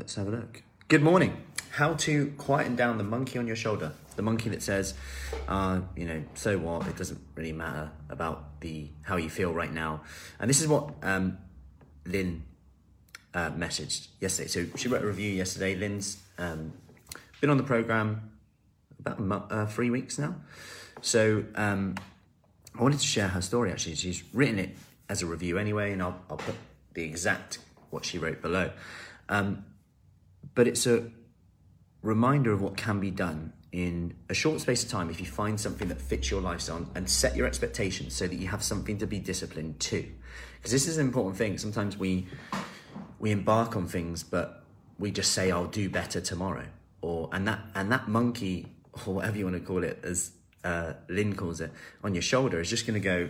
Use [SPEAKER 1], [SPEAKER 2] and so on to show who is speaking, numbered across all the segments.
[SPEAKER 1] Let's have a look. Good morning. How to quieten down the monkey on your shoulder. The monkey that says, uh, you know, so what? It doesn't really matter about the how you feel right now. And this is what um, Lynn uh, messaged yesterday. So she wrote a review yesterday. Lynn's um, been on the program about uh, three weeks now. So um, I wanted to share her story. Actually, she's written it as a review anyway, and I'll, I'll put the exact what she wrote below. Um, but it's a reminder of what can be done in a short space of time if you find something that fits your lifestyle and set your expectations so that you have something to be disciplined to. Because this is an important thing. Sometimes we we embark on things but we just say i'll do better tomorrow. Or and that and that monkey or whatever you want to call it as uh, lynn calls it on your shoulder is just going to go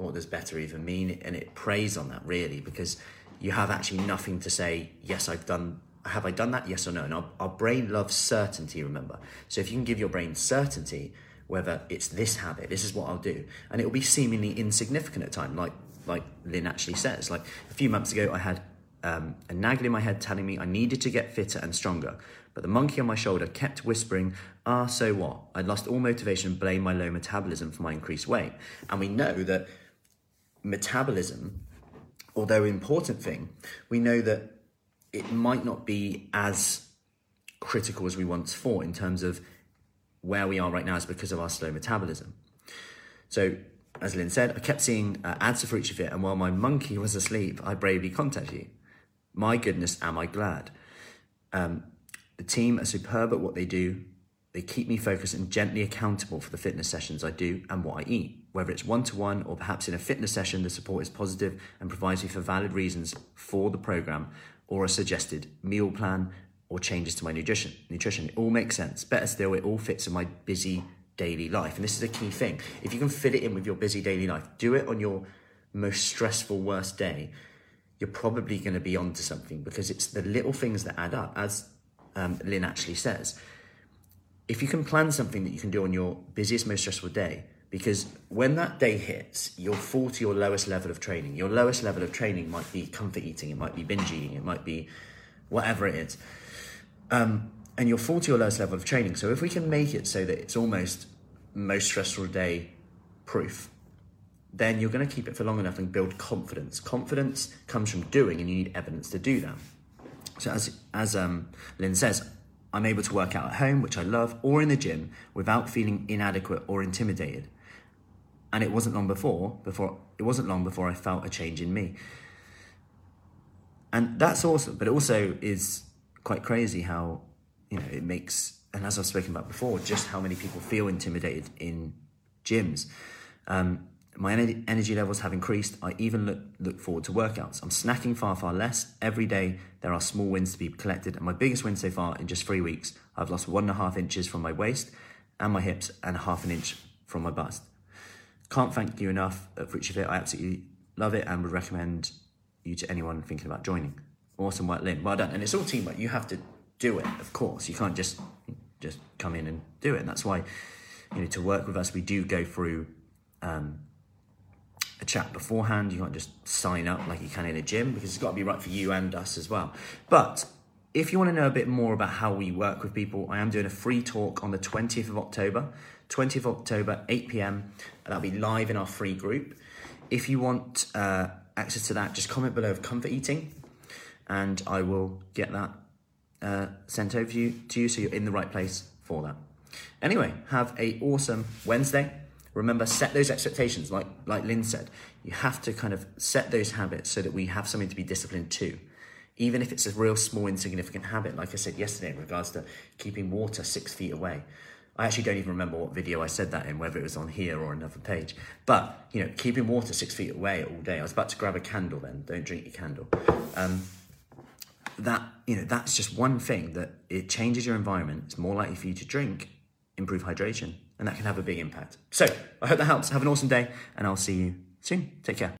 [SPEAKER 1] what does better even mean? And it preys on that really because you have actually nothing to say yes i've done have i done that? Yes or no? And our, our brain loves certainty remember? So if you can give your brain certainty whether it's this habit this is what i'll do and it will be seemingly insignificant at time like like lynn actually says. Like a few months ago i had um, a naggle in my head telling me i needed to get fitter and stronger but the monkey on my shoulder kept whispering ah so what? I'd lost all motivation and blamed my low metabolism for my increased weight. And we know that metabolism although important thing, we know that it might not be as critical as we once thought in terms of where we are right now is because of our slow metabolism. So, as Lynn said, I kept seeing uh, ads for each of it, and while my monkey was asleep, I bravely contacted you. My goodness, am I glad. Um, the team are superb at what they do. They keep me focused and gently accountable for the fitness sessions I do and what I eat. Whether it's one to one or perhaps in a fitness session, the support is positive and provides me for valid reasons for the program or a suggested meal plan or changes to my nutrition. Nutrition, it all makes sense. Better still, it all fits in my busy daily life. And this is a key thing. If you can fit it in with your busy daily life, do it on your most stressful, worst day, you're probably going to be onto something because it's the little things that add up, as um, Lynn actually says if you can plan something that you can do on your busiest, most stressful day, because when that day hits, you'll fall to your lowest level of training. Your lowest level of training might be comfort eating, it might be binge eating, it might be whatever it is. Um, and you'll fall to your lowest level of training. So if we can make it so that it's almost most stressful day proof, then you're going to keep it for long enough and build confidence. Confidence comes from doing, and you need evidence to do that. So as as um, Lynn says, I'm able to work out at home, which I love, or in the gym without feeling inadequate or intimidated. And it wasn't long before, before it wasn't long before I felt a change in me. And that's awesome, but it also is quite crazy how, you know, it makes and as I've spoken about before, just how many people feel intimidated in gyms. Um, my energy levels have increased. I even look, look forward to workouts. I'm snacking far, far less. Every day, there are small wins to be collected. And my biggest win so far in just three weeks, I've lost one and a half inches from my waist and my hips and half an inch from my bust. Can't thank you enough at Future Fit. I absolutely love it and would recommend you to anyone thinking about joining. Awesome work, Lynn. Well done. And it's all teamwork. You have to do it, of course. You can't just just come in and do it. And that's why, you know, to work with us, we do go through um, chat beforehand. You can't just sign up like you can in a gym because it's got to be right for you and us as well. But if you want to know a bit more about how we work with people, I am doing a free talk on the 20th of October, 20th of October, 8 p.m. That'll be live in our free group. If you want uh, access to that, just comment below of comfort eating, and I will get that uh, sent over to you, to you so you're in the right place for that. Anyway, have a awesome Wednesday. Remember, set those expectations, like like Lynn said. You have to kind of set those habits so that we have something to be disciplined to. Even if it's a real small, insignificant habit, like I said yesterday in regards to keeping water six feet away. I actually don't even remember what video I said that in, whether it was on here or another page. But, you know, keeping water six feet away all day. I was about to grab a candle then. Don't drink your candle. Um, that, you know, that's just one thing that it changes your environment. It's more likely for you to drink, improve hydration, and that can have a big impact. So I hope that helps. Have an awesome day, and I'll see you soon. Take care.